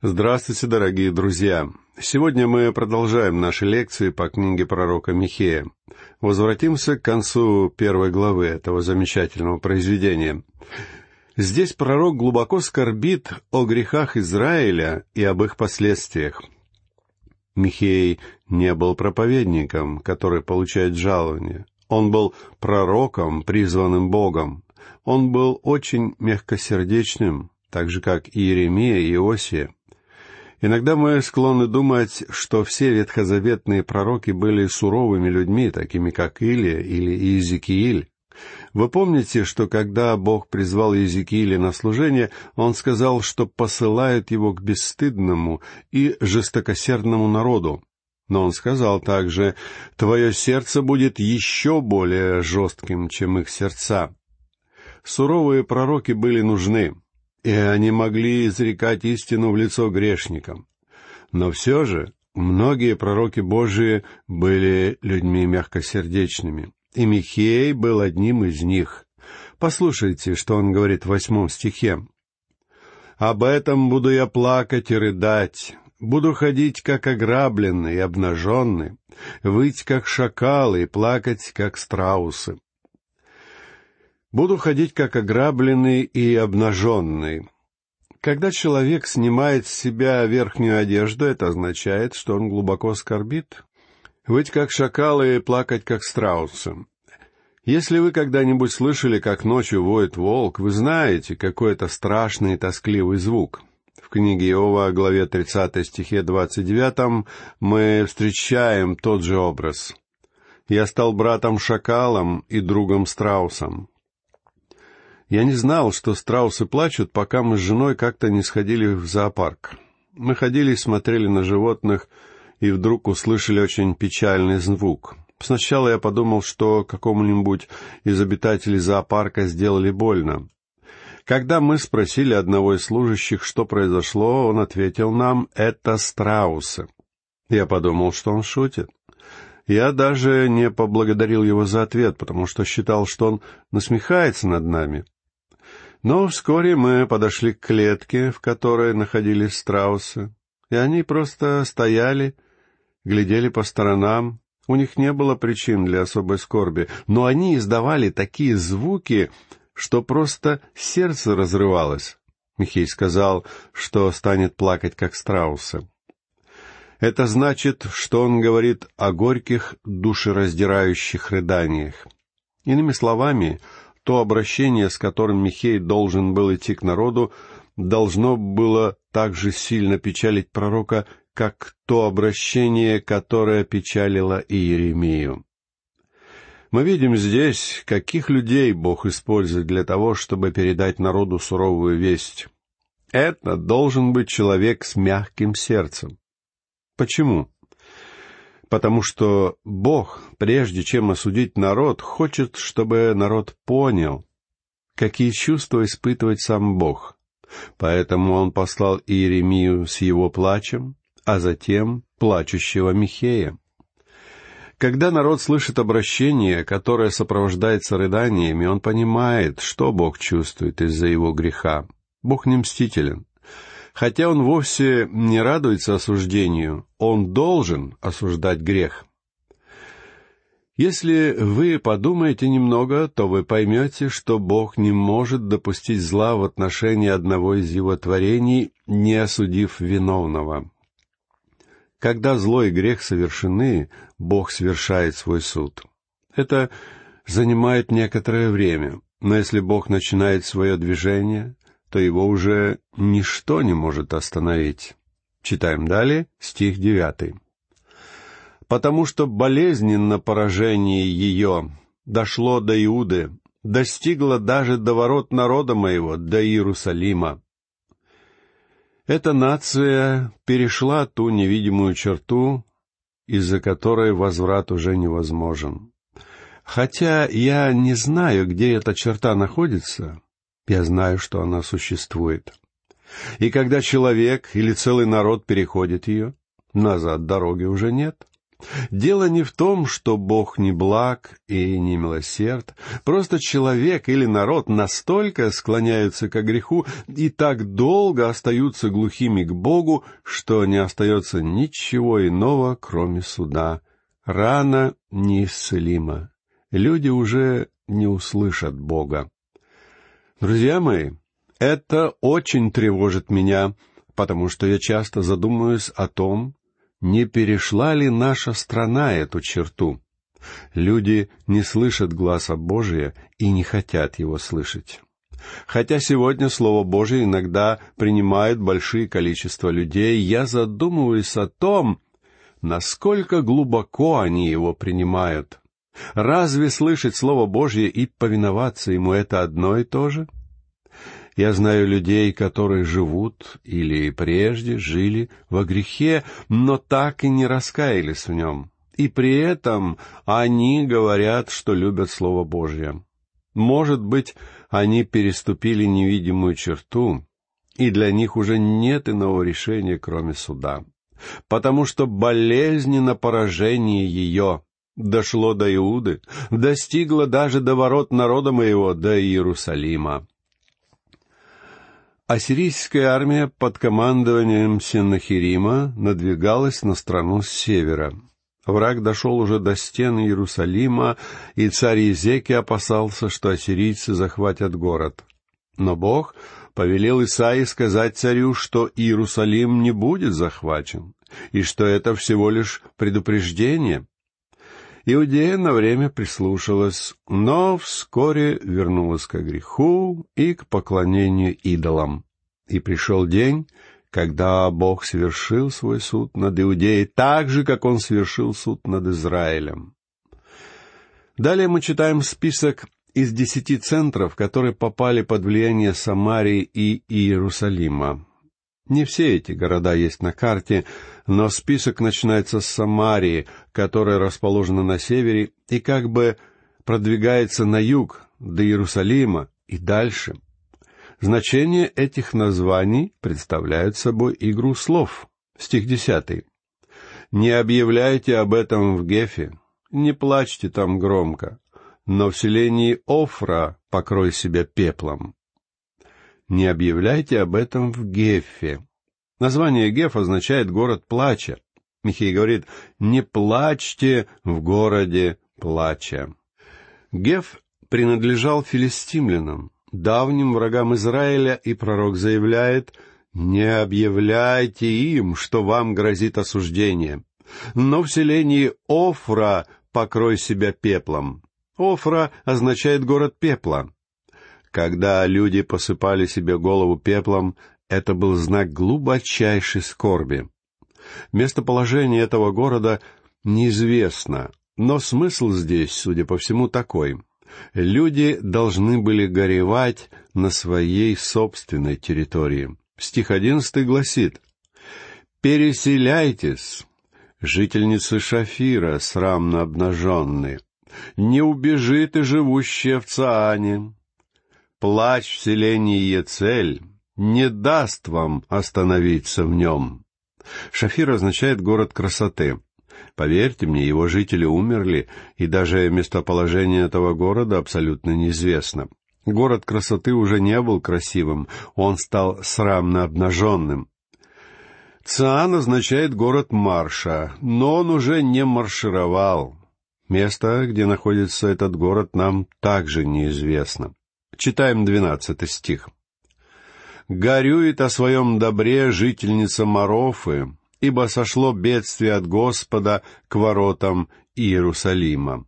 Здравствуйте, дорогие друзья! Сегодня мы продолжаем наши лекции по книге пророка Михея. Возвратимся к концу первой главы этого замечательного произведения. Здесь пророк глубоко скорбит о грехах Израиля и об их последствиях. Михей не был проповедником, который получает жалование. Он был пророком, призванным Богом. Он был очень мягкосердечным, так же, как и Иеремия и Иосия. Иногда мы склонны думать, что все ветхозаветные пророки были суровыми людьми, такими как Илия или Иезекииль. Вы помните, что когда Бог призвал Иезекииля на служение, Он сказал, что посылает его к бесстыдному и жестокосердному народу. Но Он сказал также, «Твое сердце будет еще более жестким, чем их сердца». Суровые пророки были нужны, и они могли изрекать истину в лицо грешникам. Но все же многие пророки Божии были людьми мягкосердечными, и Михей был одним из них. Послушайте, что он говорит в восьмом стихе. «Об этом буду я плакать и рыдать, буду ходить, как ограбленный и обнаженный, выть, как шакалы, и плакать, как страусы. Буду ходить как ограбленный и обнаженный. Когда человек снимает с себя верхнюю одежду, это означает, что он глубоко скорбит. Выть как шакалы и плакать как страусы. Если вы когда-нибудь слышали, как ночью воет волк, вы знаете, какой это страшный и тоскливый звук. В книге Иова, главе 30 стихе 29, мы встречаем тот же образ. «Я стал братом-шакалом и другом страусом. Я не знал, что страусы плачут, пока мы с женой как-то не сходили в зоопарк. Мы ходили и смотрели на животных, и вдруг услышали очень печальный звук. Сначала я подумал, что какому-нибудь из обитателей зоопарка сделали больно. Когда мы спросили одного из служащих, что произошло, он ответил нам «это страусы». Я подумал, что он шутит. Я даже не поблагодарил его за ответ, потому что считал, что он насмехается над нами. Но вскоре мы подошли к клетке, в которой находились страусы, и они просто стояли, глядели по сторонам. У них не было причин для особой скорби, но они издавали такие звуки, что просто сердце разрывалось. Михей сказал, что станет плакать, как страусы. Это значит, что он говорит о горьких, душераздирающих рыданиях. Иными словами, то обращение, с которым Михей должен был идти к народу, должно было так же сильно печалить пророка, как то обращение, которое печалило Иеремию. Мы видим здесь, каких людей Бог использует для того, чтобы передать народу суровую весть. Это должен быть человек с мягким сердцем. Почему? Потому что Бог, прежде чем осудить народ, хочет, чтобы народ понял, какие чувства испытывает сам Бог. Поэтому он послал Иеремию с его плачем, а затем плачущего Михея. Когда народ слышит обращение, которое сопровождается рыданиями, он понимает, что Бог чувствует из-за его греха. Бог не мстителен. Хотя он вовсе не радуется осуждению, он должен осуждать грех. Если вы подумаете немного, то вы поймете, что Бог не может допустить зла в отношении одного из его творений, не осудив виновного. Когда зло и грех совершены, Бог совершает свой суд. Это занимает некоторое время, но если Бог начинает свое движение, то его уже ничто не может остановить. Читаем далее, стих девятый. «Потому что болезненно поражение ее дошло до Иуды, достигло даже до ворот народа моего, до Иерусалима. Эта нация перешла ту невидимую черту, из-за которой возврат уже невозможен. Хотя я не знаю, где эта черта находится, я знаю, что она существует. И когда человек или целый народ переходит ее, назад дороги уже нет. Дело не в том, что Бог не благ и не милосерд, просто человек или народ настолько склоняются к греху и так долго остаются глухими к Богу, что не остается ничего иного, кроме суда. Рана неисцелима. Люди уже не услышат Бога. Друзья мои, это очень тревожит меня, потому что я часто задумываюсь о том, не перешла ли наша страна эту черту. Люди не слышат глаза Божия и не хотят его слышать. Хотя сегодня Слово Божие иногда принимает большие количество людей, я задумываюсь о том, насколько глубоко они его принимают. Разве слышать Слово Божье и повиноваться ему — это одно и то же? Я знаю людей, которые живут или прежде жили во грехе, но так и не раскаялись в нем. И при этом они говорят, что любят Слово Божье. Может быть, они переступили невидимую черту, и для них уже нет иного решения, кроме суда. Потому что болезненно поражение ее дошло до Иуды, достигло даже до ворот народа моего, до Иерусалима. Ассирийская армия под командованием Сеннахирима надвигалась на страну с севера. Враг дошел уже до стен Иерусалима, и царь Езеки опасался, что ассирийцы захватят город. Но Бог повелел Исаии сказать царю, что Иерусалим не будет захвачен, и что это всего лишь предупреждение. Иудея на время прислушалась, но вскоре вернулась к греху и к поклонению идолам. И пришел день, когда Бог совершил свой суд над Иудеей так же, как Он совершил суд над Израилем. Далее мы читаем список из десяти центров, которые попали под влияние Самарии и Иерусалима. Не все эти города есть на карте, но список начинается с Самарии, которая расположена на севере и как бы продвигается на юг, до Иерусалима и дальше. Значение этих названий представляют собой игру слов. Стих десятый. «Не объявляйте об этом в Гефе, не плачьте там громко, но в селении Офра покрой себя пеплом». Не объявляйте об этом в Гефе. Название Геф означает «город плача». Михей говорит «не плачьте в городе плача». Геф принадлежал филистимлянам, давним врагам Израиля, и пророк заявляет «не объявляйте им, что вам грозит осуждение, но в селении Офра покрой себя пеплом». Офра означает город пепла. Когда люди посыпали себе голову пеплом, это был знак глубочайшей скорби. Местоположение этого города неизвестно, но смысл здесь, судя по всему, такой. Люди должны были горевать на своей собственной территории. Стих одиннадцатый гласит «Переселяйтесь, жительницы Шафира, срамно обнаженные, не убежит и живущая в Цаане, плач в селении Ецель не даст вам остановиться в нем. Шафир означает город красоты. Поверьте мне, его жители умерли, и даже местоположение этого города абсолютно неизвестно. Город красоты уже не был красивым, он стал срамно обнаженным. Циан означает город марша, но он уже не маршировал. Место, где находится этот город, нам также неизвестно. Читаем двенадцатый стих. «Горюет о своем добре жительница Марофы, ибо сошло бедствие от Господа к воротам Иерусалима».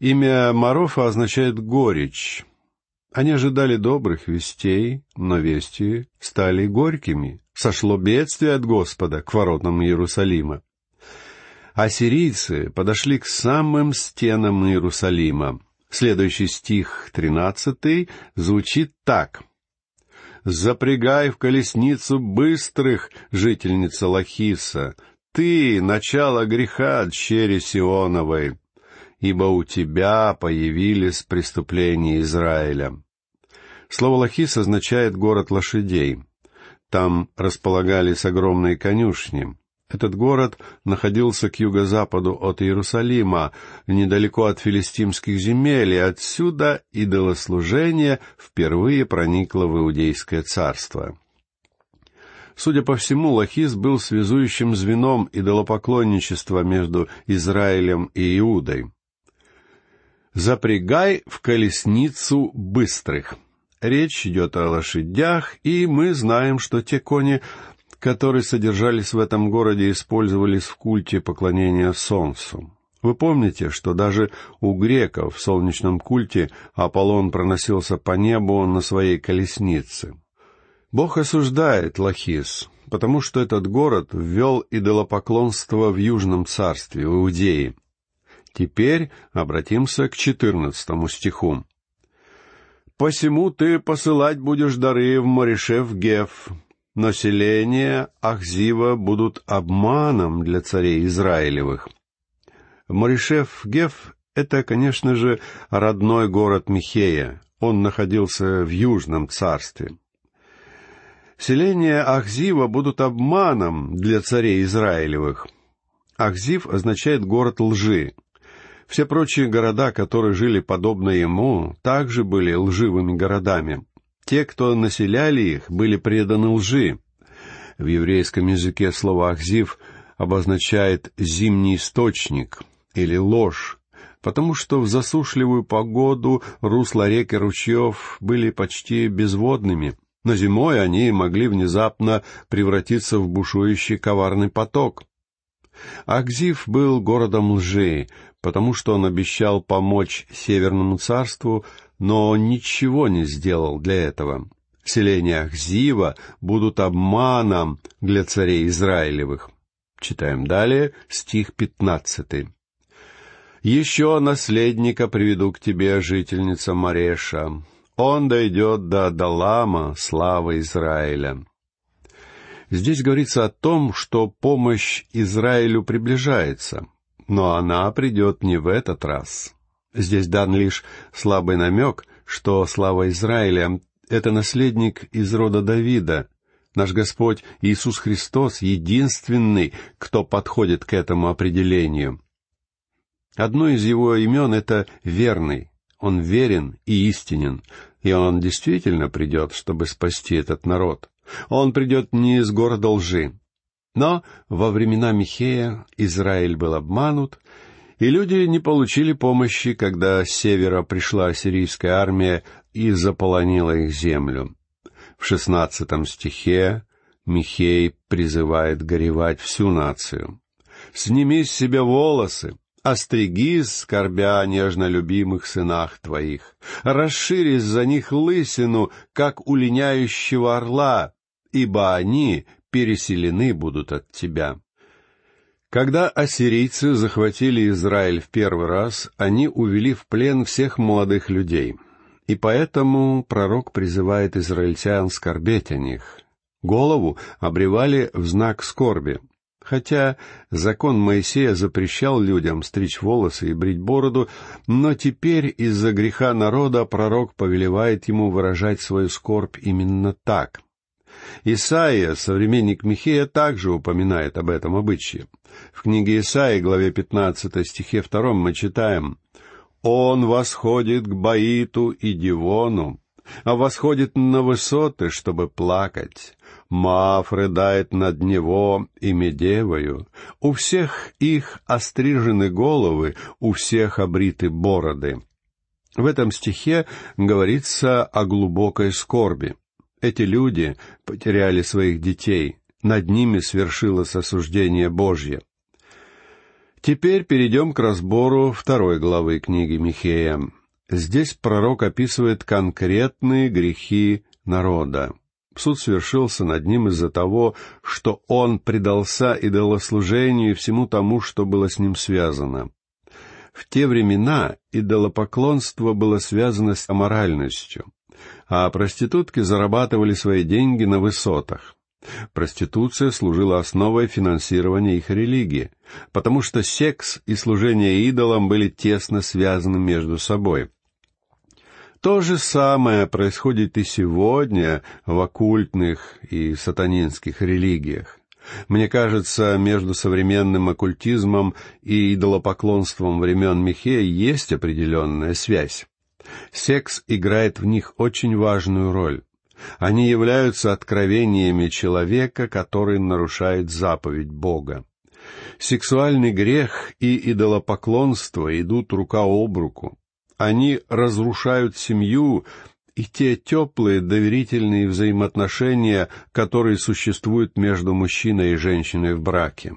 Имя Марофа означает «горечь». Они ожидали добрых вестей, но вести стали горькими. Сошло бедствие от Господа к воротам Иерусалима. Ассирийцы подошли к самым стенам Иерусалима. Следующий стих, тринадцатый, звучит так. «Запрягай в колесницу быстрых, жительница Лахиса, ты — начало греха, дщери Сионовой, ибо у тебя появились преступления Израиля». Слово «Лахис» означает «город лошадей». Там располагались огромные конюшни. Этот город находился к юго-западу от Иерусалима, недалеко от филистимских земель, и отсюда идолослужение впервые проникло в Иудейское царство. Судя по всему, Лахис был связующим звеном идолопоклонничества между Израилем и Иудой. «Запрягай в колесницу быстрых». Речь идет о лошадях, и мы знаем, что те кони, которые содержались в этом городе, использовались в культе поклонения солнцу. Вы помните, что даже у греков в солнечном культе Аполлон проносился по небу на своей колеснице. Бог осуждает Лахис, потому что этот город ввел идолопоклонство в Южном царстве, в Иудее. Теперь обратимся к четырнадцатому стиху. «Посему ты посылать будешь дары в Морешев Геф, но селения Ахзива будут обманом для царей Израилевых». Морешев Геф — это, конечно же, родной город Михея. Он находился в Южном царстве. Селения Ахзива будут обманом для царей Израилевых. Ахзив означает город лжи. Все прочие города, которые жили подобно ему, также были лживыми городами. Те, кто населяли их, были преданы лжи. В еврейском языке слово «ахзив» обозначает «зимний источник» или «ложь», потому что в засушливую погоду русла рек и ручьев были почти безводными, но зимой они могли внезапно превратиться в бушующий коварный поток. Акзив был городом лжи, потому что он обещал помочь Северному царству, но ничего не сделал для этого. Селения Ахзива будут обманом для царей Израилевых. Читаем далее стих пятнадцатый. «Еще наследника приведу к тебе, жительница Мареша. Он дойдет до Адалама, славы Израиля». Здесь говорится о том, что помощь Израилю приближается — но она придет не в этот раз. Здесь дан лишь слабый намек, что слава Израиля — это наследник из рода Давида. Наш Господь Иисус Христос — единственный, кто подходит к этому определению. Одно из его имен — это «верный». Он верен и истинен, и он действительно придет, чтобы спасти этот народ. Он придет не из города лжи, но во времена Михея Израиль был обманут, и люди не получили помощи, когда с севера пришла ассирийская армия и заполонила их землю. В шестнадцатом стихе Михей призывает горевать всю нацию. «Сними с себя волосы, остригись, скорбя о нежно любимых сынах твоих, расширись за них лысину, как у линяющего орла, ибо они переселены будут от тебя». Когда ассирийцы захватили Израиль в первый раз, они увели в плен всех молодых людей. И поэтому пророк призывает израильтян скорбеть о них. Голову обревали в знак скорби. Хотя закон Моисея запрещал людям стричь волосы и брить бороду, но теперь из-за греха народа пророк повелевает ему выражать свою скорбь именно так. Исаия, современник Михея, также упоминает об этом обычае. В книге Исаии, главе 15 стихе 2 мы читаем «Он восходит к Баиту и Дивону, а восходит на высоты, чтобы плакать. Маф рыдает над него и Медевою. У всех их острижены головы, у всех обриты бороды». В этом стихе говорится о глубокой скорби. Эти люди потеряли своих детей, над ними свершилось осуждение Божье. Теперь перейдем к разбору второй главы книги Михея. Здесь пророк описывает конкретные грехи народа. Суд свершился над ним из-за того, что он предался идолослужению и всему тому, что было с ним связано. В те времена идолопоклонство было связано с аморальностью а проститутки зарабатывали свои деньги на высотах. Проституция служила основой финансирования их религии, потому что секс и служение идолам были тесно связаны между собой. То же самое происходит и сегодня в оккультных и сатанинских религиях. Мне кажется, между современным оккультизмом и идолопоклонством времен Михея есть определенная связь. Секс играет в них очень важную роль. Они являются откровениями человека, который нарушает заповедь Бога. Сексуальный грех и идолопоклонство идут рука об руку. Они разрушают семью и те теплые доверительные взаимоотношения, которые существуют между мужчиной и женщиной в браке.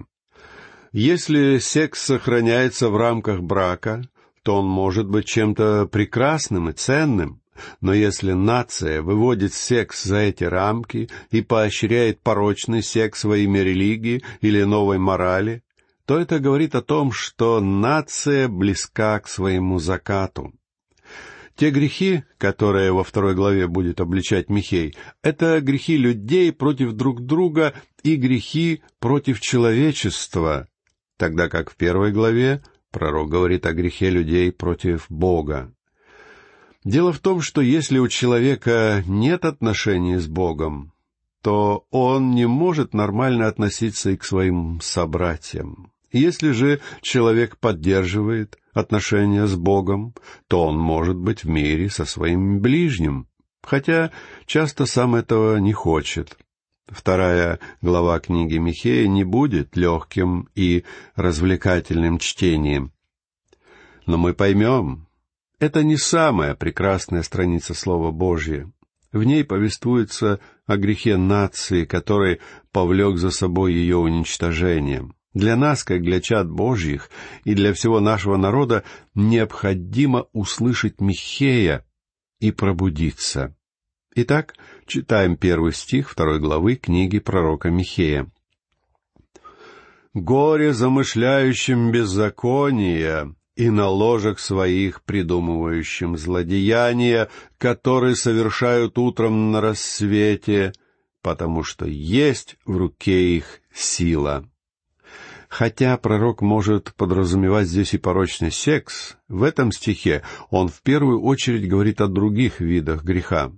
Если секс сохраняется в рамках брака, то он может быть чем-то прекрасным и ценным, но если нация выводит секс за эти рамки и поощряет порочный секс во имя религии или новой морали, то это говорит о том, что нация близка к своему закату. Те грехи, которые во второй главе будет обличать Михей, это грехи людей против друг друга и грехи против человечества, тогда как в первой главе пророк говорит о грехе людей против Бога. Дело в том, что если у человека нет отношений с Богом, то он не может нормально относиться и к своим собратьям. Если же человек поддерживает отношения с Богом, то он может быть в мире со своим ближним, хотя часто сам этого не хочет. Вторая глава книги Михея не будет легким и развлекательным чтением. Но мы поймем, это не самая прекрасная страница Слова Божьего. В ней повествуется о грехе нации, который повлек за собой ее уничтожением. Для нас, как для чад Божьих и для всего нашего народа, необходимо услышать Михея и пробудиться. Итак, читаем первый стих второй главы книги пророка Михея. «Горе замышляющим беззакония и на ложах своих придумывающим злодеяния, которые совершают утром на рассвете, потому что есть в руке их сила». Хотя пророк может подразумевать здесь и порочный секс, в этом стихе он в первую очередь говорит о других видах греха.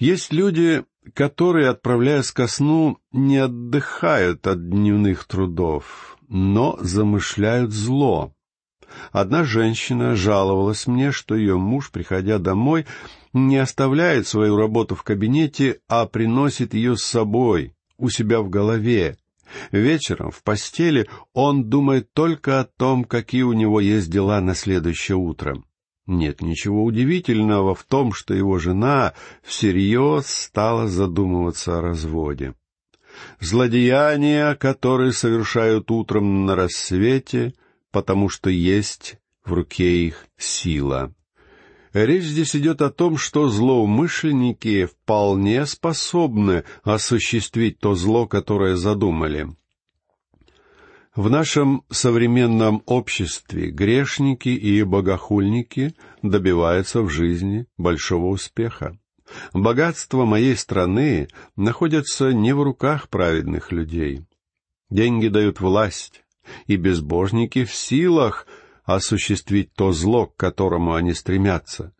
Есть люди, которые, отправляясь ко сну, не отдыхают от дневных трудов, но замышляют зло. Одна женщина жаловалась мне, что ее муж, приходя домой, не оставляет свою работу в кабинете, а приносит ее с собой, у себя в голове, Вечером в постели он думает только о том, какие у него есть дела на следующее утро. Нет ничего удивительного в том, что его жена всерьез стала задумываться о разводе. Злодеяния, которые совершают утром на рассвете, потому что есть в руке их сила. Речь здесь идет о том, что злоумышленники вполне способны осуществить то зло, которое задумали. В нашем современном обществе грешники и богохульники добиваются в жизни большого успеха. Богатство моей страны находится не в руках праведных людей. Деньги дают власть, и безбожники в силах осуществить то зло, к которому они стремятся.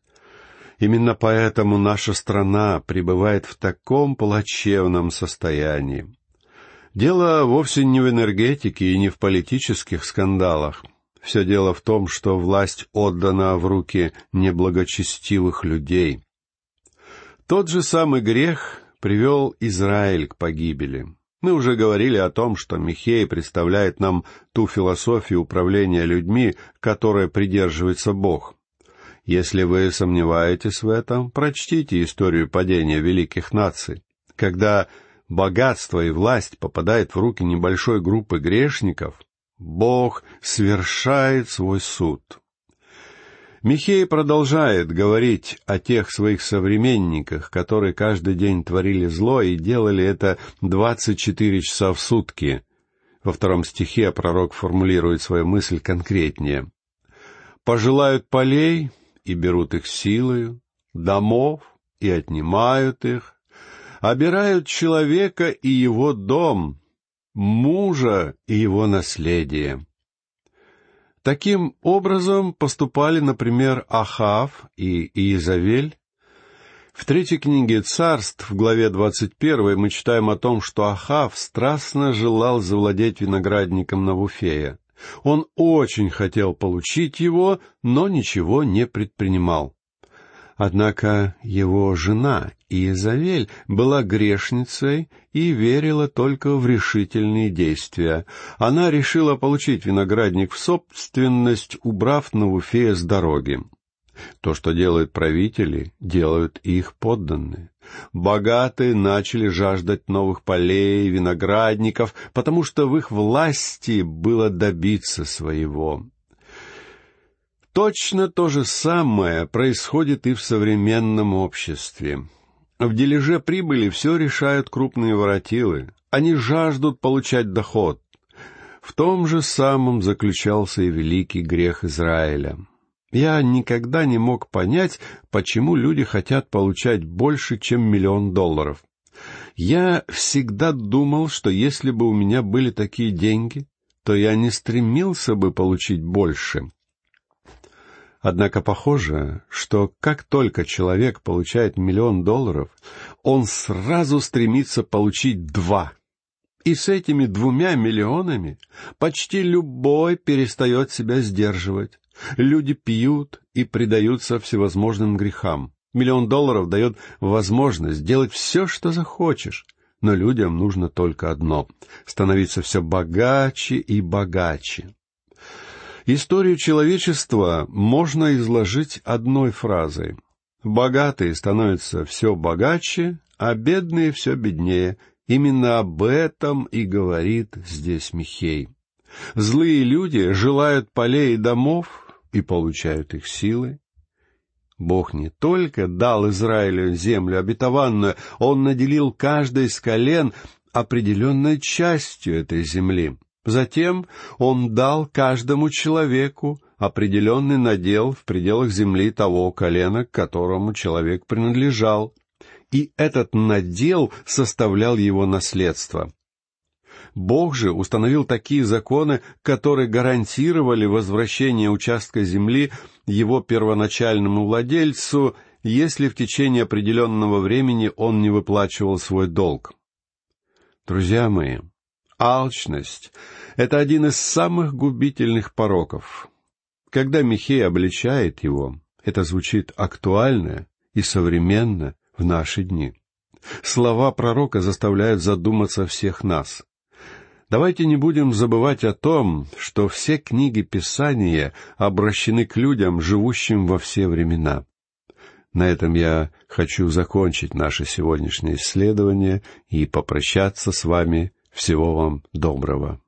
Именно поэтому наша страна пребывает в таком плачевном состоянии. Дело вовсе не в энергетике и не в политических скандалах. Все дело в том, что власть отдана в руки неблагочестивых людей. Тот же самый грех привел Израиль к погибели. Мы уже говорили о том, что Михей представляет нам ту философию управления людьми, которой придерживается Бог. Если вы сомневаетесь в этом, прочтите историю падения великих наций. Когда богатство и власть попадает в руки небольшой группы грешников, Бог свершает свой суд. Михей продолжает говорить о тех своих современниках, которые каждый день творили зло и делали это двадцать четыре часа в сутки. Во втором стихе пророк формулирует свою мысль конкретнее. «Пожелают полей и берут их силою, домов и отнимают их, обирают человека и его дом, мужа и его наследие». Таким образом поступали, например, Ахав и Иезавель, В третьей книге «Царств» в главе 21 мы читаем о том, что Ахав страстно желал завладеть виноградником Навуфея. Он очень хотел получить его, но ничего не предпринимал. Однако его жена Иезавель была грешницей и верила только в решительные действия. Она решила получить виноградник в собственность, убрав Навуфея с дороги. То, что делают правители, делают их подданные. Богатые начали жаждать новых полей, виноградников, потому что в их власти было добиться своего. Точно то же самое происходит и в современном обществе. В дележе прибыли все решают крупные воротилы. Они жаждут получать доход. В том же самом заключался и великий грех Израиля. Я никогда не мог понять, почему люди хотят получать больше, чем миллион долларов. Я всегда думал, что если бы у меня были такие деньги, то я не стремился бы получить больше. Однако похоже, что как только человек получает миллион долларов, он сразу стремится получить два. И с этими двумя миллионами почти любой перестает себя сдерживать. Люди пьют и предаются всевозможным грехам. Миллион долларов дает возможность делать все, что захочешь. Но людям нужно только одно — становиться все богаче и богаче. Историю человечества можно изложить одной фразой. Богатые становятся все богаче, а бедные все беднее. Именно об этом и говорит здесь Михей. Злые люди желают полей и домов и получают их силы. Бог не только дал Израилю землю обетованную, Он наделил каждой из колен определенной частью этой земли — Затем он дал каждому человеку определенный надел в пределах земли того колена, к которому человек принадлежал, и этот надел составлял его наследство. Бог же установил такие законы, которые гарантировали возвращение участка земли его первоначальному владельцу, если в течение определенного времени он не выплачивал свой долг. Друзья мои, Алчность — это один из самых губительных пороков. Когда Михей обличает его, это звучит актуально и современно в наши дни. Слова пророка заставляют задуматься всех нас. Давайте не будем забывать о том, что все книги Писания обращены к людям, живущим во все времена. На этом я хочу закончить наше сегодняшнее исследование и попрощаться с вами всего вам доброго.